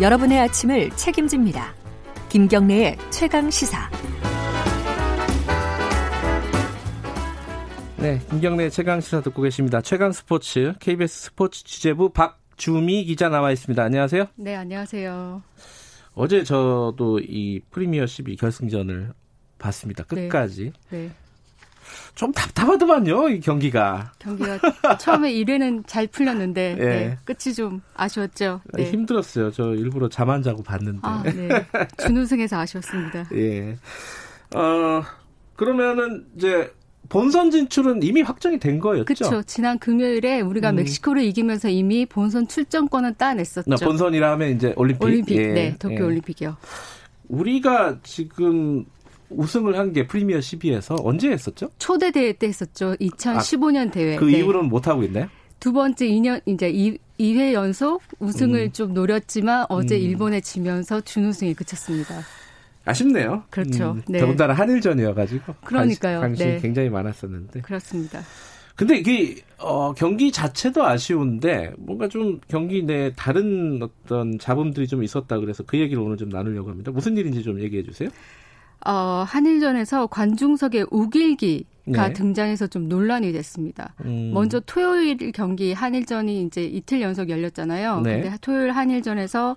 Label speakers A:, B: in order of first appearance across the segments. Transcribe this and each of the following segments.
A: 여러분의 아침을 책임집니다. 김경래의 최강 시사.
B: 네, 김경래 최강 시사 듣고 계십니다. 최강 스포츠 KBS 스포츠 취재부 박주미 기자 나와 있습니다. 안녕하세요.
C: 네, 안녕하세요.
B: 어제 저도 이 프리미어 12 결승전을 봤습니다. 끝까지. 네. 네. 좀 답답하더만요, 이 경기가.
C: 경기가 처음에 1회는 잘 풀렸는데 네. 네, 끝이 좀 아쉬웠죠.
B: 네. 힘들었어요. 저 일부러 잠 안 자고 봤는데. 아, 네.
C: 준우승에서 아쉬웠습니다.
B: 예. 어, 그러면은 이제 본선 진출은 이미 확정이 된 거였죠.
C: 그렇죠. 지난 금요일에 우리가 음. 멕시코를 이기면서 이미 본선 출전권은 따냈었죠.
B: 본선이라 하면 이제 올림픽.
C: 올림픽, 예. 네, 도쿄 예. 올림픽이요.
B: 우리가 지금 우승을 한 게 프리미어 12에서 언제 했었죠?
C: 초대 대회 때 했었죠. 2015년 아, 대회.
B: 그 네. 이후로는 못 하고 있나요?
C: 두 번째 2년 이제 2, 2회 연속 우승을 음. 좀 노렸지만 어제 음. 일본에 지면서 준우승에 그쳤습니다.
B: 아쉽네요.
C: 그렇죠. 음,
B: 네. 더군다나 한일전이어가지고
C: 그러니까요.
B: 관심, 이 네. 굉장히 많았었는데.
C: 그렇습니다.
B: 근데 이게 어, 경기 자체도 아쉬운데 뭔가 좀 경기 내 다른 어떤 잡음들이 좀 있었다 그래서 그 얘기를 오늘 좀 나누려고 합니다. 무슨 일인지 좀 얘기해 주세요.
C: 어, 한일전에서 관중석에 우길기 가 네. 등장해서 좀 논란이 됐습니다. 음. 먼저 토요일 경기 한일전이 이제 이틀 연속 열렸잖아요. 네. 근데 토요일 한일전에서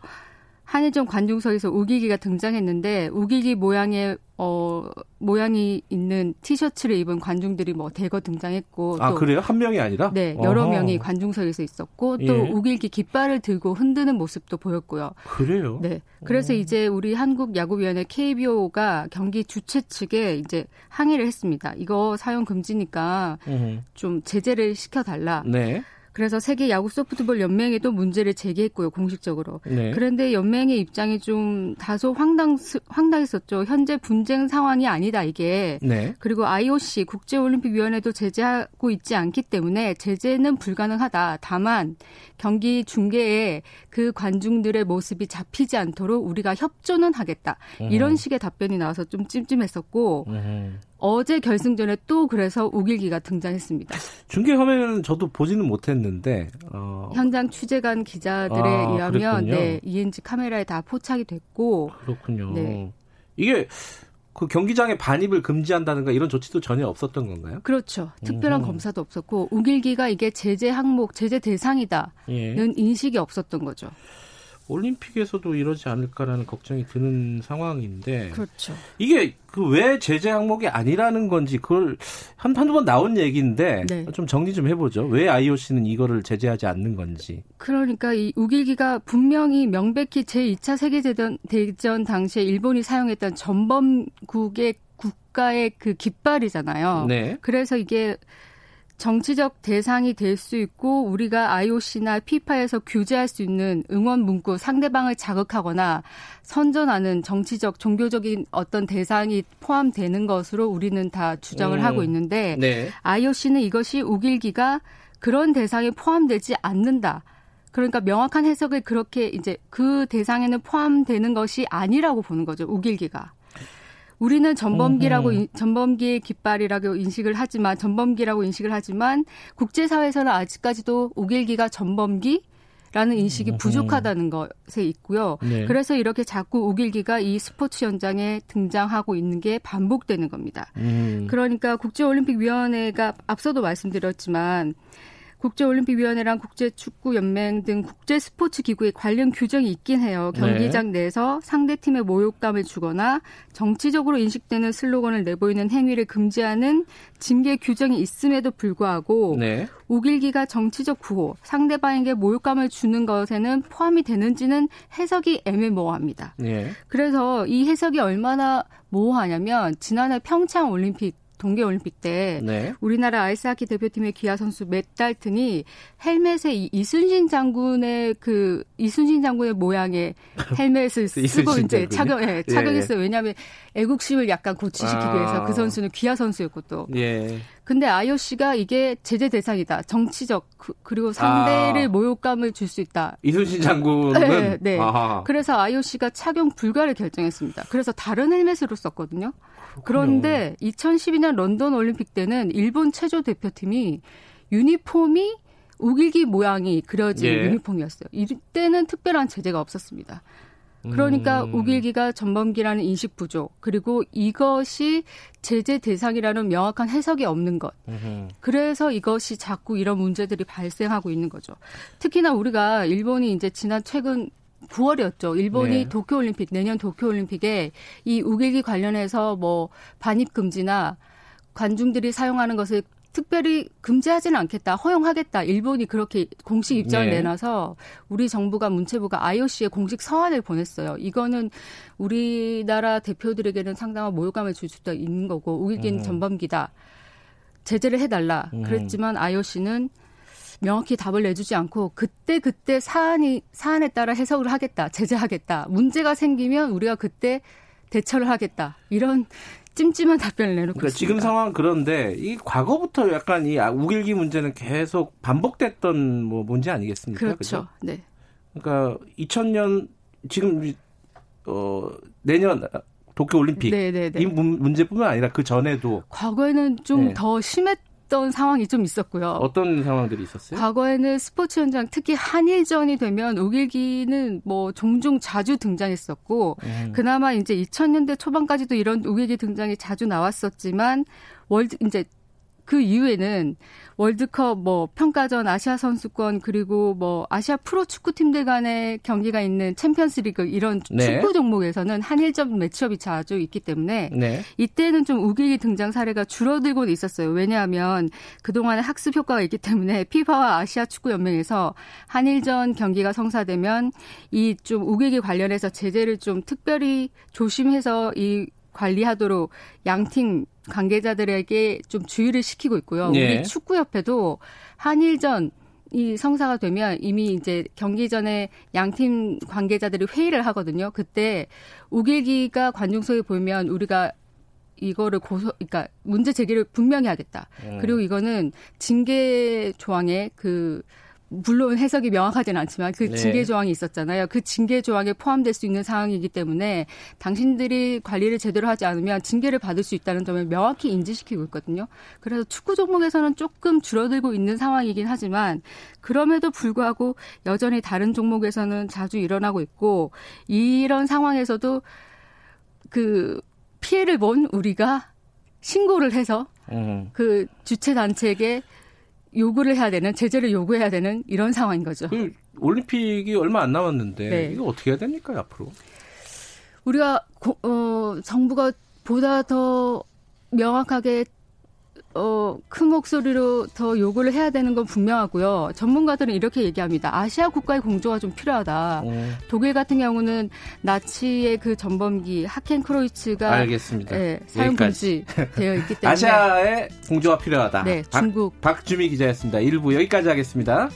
C: 한일전 관중석에서 우기기가 등장했는데 우기기 모양의 어 모양이 있는 티셔츠를 입은 관중들이 뭐 대거 등장했고
B: 아 그래요 한 명이 아니라
C: 네 여러 어허. 명이 관중석에서 있었고 또 예. 우길기 깃발을 들고 흔드는 모습도 보였고요.
B: 그래요?
C: 네 그래서 오. 이제 우리 한국 야구위원회 KBO가 경기 주최 측에 이제 항의를 했습니다. 이거 사용 금지니까 음흠. 좀 제재를 시켜 달라. 네. 그래서 세계 야구 소프트볼 연맹에도 문제를 제기했고요, 공식적으로. 네. 그런데 연맹의 입장이 좀 다소 황당 황당했었죠. 현재 분쟁 상황이 아니다 이게. 네. 그리고 IOC 국제올림픽위원회도 제재하고 있지 않기 때문에 제재는 불가능하다. 다만 경기 중계에 그 관중들의 모습이 잡히지 않도록 우리가 협조는 하겠다. 음. 이런 식의 답변이 나와서 좀 찜찜했었고 음. 어제 결승전에 또 그래서 우길기가 등장했습니다.
B: 중계 화면은 저도 보지는 못했는데
C: 어... 현장 취재관 기자들에 아, 의하면 네, ENG 카메라에 다 포착이 됐고
B: 그렇군요. 네. 이게 그 경기장에 반입을 금지한다든가 이런 조치도 전혀 없었던 건가요?
C: 그렇죠. 특별한 음. 검사도 없었고 우길기가 이게 제재 항목, 제재 대상이다는 예. 인식이 없었던 거죠.
B: 올림픽에서도 이러지 않을까라는 걱정이 드는 상황인데.
C: 그렇죠.
B: 이게 그 왜 제재 항목이 아니라는 건지 그걸 한, 한두 번 나온 얘기인데 네. 좀 정리 좀 해보죠. 왜 IOC는 이거를 제재하지 않는 건지.
C: 그러니까 이 우길기가 분명히 명백히 제2차 세계대전 대전 당시에 일본이 사용했던 전범국의 국가의 그 깃발이잖아요. 네. 그래서 이게 정치적 대상이 될 수 있고 우리가 IOC나 피파에서 규제할 수 있는 응원 문구 상대방을 자극하거나 선전하는 정치적 종교적인 어떤 대상이 포함되는 것으로 우리는 다 주장을 음. 하고 있는데 네. IOC는 이것이 우길기가 그런 대상에 포함되지 않는다. 그러니까 명확한 해석을 그렇게 이제 그 대상에는 포함되는 것이 아니라고 보는 거죠. 우길기가. 우리는 전범기라고 음. 전범기의 깃발이라고 인식을 하지만 전범기라고 인식을 하지만 국제사회에서는 아직까지도 우길기가 전범기 라는 인식이 부족하다는 것에 있고요. 네. 그래서 이렇게 자꾸 우길기가 이 스포츠 현장에 등장하고 있는 게 반복되는 겁니다. 음. 그러니까 국제올림픽위원회가 앞서도 말씀드렸지만 국제올림픽위원회랑 국제축구연맹 등 국제 스포츠 기구의 관련 규정이 있긴 해요. 경기장 네. 내에서 상대팀의 모욕감을 주거나 정치적으로 인식되는 슬로건을 내보이는 행위를 금지하는 징계 규정이 있음에도 불구하고 네. 우길기가 정치적 구호, 상대방에게 모욕감을 주는 것에는 포함이 되는지는 해석이 애매모호합니다. 네. 그래서 이 해석이 얼마나 모호하냐면 지난해 평창 올림픽 동계올림픽 때 네. 우리나라 아이스하키 대표팀의 기아 선수 맷 달튼이 헬멧에 이, 이순신 장군의 그 이순신 장군의 모양의 헬멧을 쓰고 이제 착용 예, 착용했어요. 예. 왜냐하면 애국심을 약간 고취시키기 아. 위해서 그 선수는 기아 선수였고 또. 예. 근데 IOC가 이게 제재 대상이다. 정치적 그, 리고 상대를 아. 모욕감을 줄 수 있다.
B: 이순신 장군은
C: 네. 네. 그래서 IOC가 착용 불가를 결정했습니다. 그래서 다른 헬멧으로 썼거든요. 그런데 2012년 런던 올림픽 때는 일본 체조 대표팀이 유니폼이 우길기 모양이 그려진 예. 유니폼이었어요. 이때는 특별한 제재가 없었습니다. 그러니까 음. 우길기가 전범기라는 인식 부족 그리고 이것이 제재 대상이라는 명확한 해석이 없는 것. 음흠. 그래서 이것이 자꾸 이런 문제들이 발생하고 있는 거죠. 특히나 우리가 일본이 이제 지난 최근 9월이었죠. 일본이 네. 도쿄올림픽 내년 도쿄올림픽에 이 우길기 관련해서 뭐 반입 금지나 관중들이 사용하는 것을 특별히 금지하지는 않겠다, 허용하겠다. 일본이 그렇게 공식 입장을 네. 내놔서 우리 정부가 문체부가 IOC에 공식 서한을 보냈어요. 이거는 우리나라 대표들에게는 상당한 모욕감을 줄 수도 있는 거고 우길기는 음. 전범기다. 제재를 해달라. 음. 그랬지만 IOC는 명확히 답을 내주지 않고 그때 그때 사안이 사안에 따라 해석을 하겠다, 제재하겠다. 문제가 생기면 우리가 그때 대처를 하겠다. 이런 찜찜한 답변을 내놓고 그러니까 있습니다.
B: 지금 상황 그런데 이 과거부터 약간 이 우길기 문제는 계속 반복됐던 뭐 문제 아니겠습니까?
C: 그렇죠. 그죠? 네.
B: 그러니까 2000년 지금 어 내년 도쿄 올림픽 네네네. 네, 네. 이 문제뿐만 아니라 그 전에도
C: 과거에는 좀더 네. 심했 했던 상황이 좀 있었고요.
B: 어떤 상황들이 있었어요?
C: 과거에는 스포츠 현장 특히 한일전이 되면 우길기는 뭐 종종 자주 등장했었고 음. 그나마 이제 2000년대 초반까지도 이런 우길기 등장이 자주 나왔었지만 월드 이제 그 이후에는 월드컵 뭐 평가전 아시아 선수권 그리고 뭐 아시아 프로 축구 팀들 간의 경기가 있는 챔피언스리그 이런 네. 축구 종목에서는 한일전 매치업이 자주 있기 때문에 네. 이때는 좀 우길기 등장 사례가 줄어들고 있었어요. 왜냐하면 그동안의 학습 효과가 있기 때문에 피파와 아시아 축구 연맹에서 한일전 경기가 성사되면 이 좀 우길기 관련해서 제재를 좀 특별히 조심해서 이 관리하도록 양팀 관계자들에게 좀 주의를 시키고 있고요. 예. 우리 축구협회도 한일전 이 성사가 되면 이미 이제 경기 전에 양팀 관계자들이 회의를 하거든요. 그때 우길기가 관중석에 보면 우리가 이거를 고소, 그러니까 문제 제기를 분명히 하겠다. 음. 그리고 이거는 징계 조항에 그 물론 해석이 명확하지는 않지만 그 네. 징계 조항이 있었잖아요. 그 징계 조항에 포함될 수 있는 상황이기 때문에 당신들이 관리를 제대로 하지 않으면 징계를 받을 수 있다는 점을 명확히 인지시키고 있거든요. 그래서 축구 종목에서는 조금 줄어들고 있는 상황이긴 하지만 그럼에도 불구하고 여전히 다른 종목에서는 자주 일어나고 있고 이런 상황에서도 그 피해를 본 우리가 신고를 해서 음. 그 주최 단체에게 요구를 해야 되는 제재를 요구해야 되는 이런 상황인 거죠. 그
B: 올림픽이 얼마 안 남았는데 네. 이거 어떻게 해야 됩니까 앞으로?
C: 우리가 고, 어, 정부가 보다 더 명확하게 어, 큰 목소리로 더 요구를 해야 되는 건 분명하고요. 전문가들은 이렇게 얘기합니다. 아시아 국가의 공조가 좀 필요하다. 오. 독일 같은 경우는 나치의 그 전범기 하켄 크로이츠가
B: 알겠습니다. 네,
C: 사용 금지 되어 있기 때문에
B: 아시아의 공조가 필요하다.
C: 네, 중국
B: 박, 박주미 기자였습니다. 1부 여기까지 하겠습니다.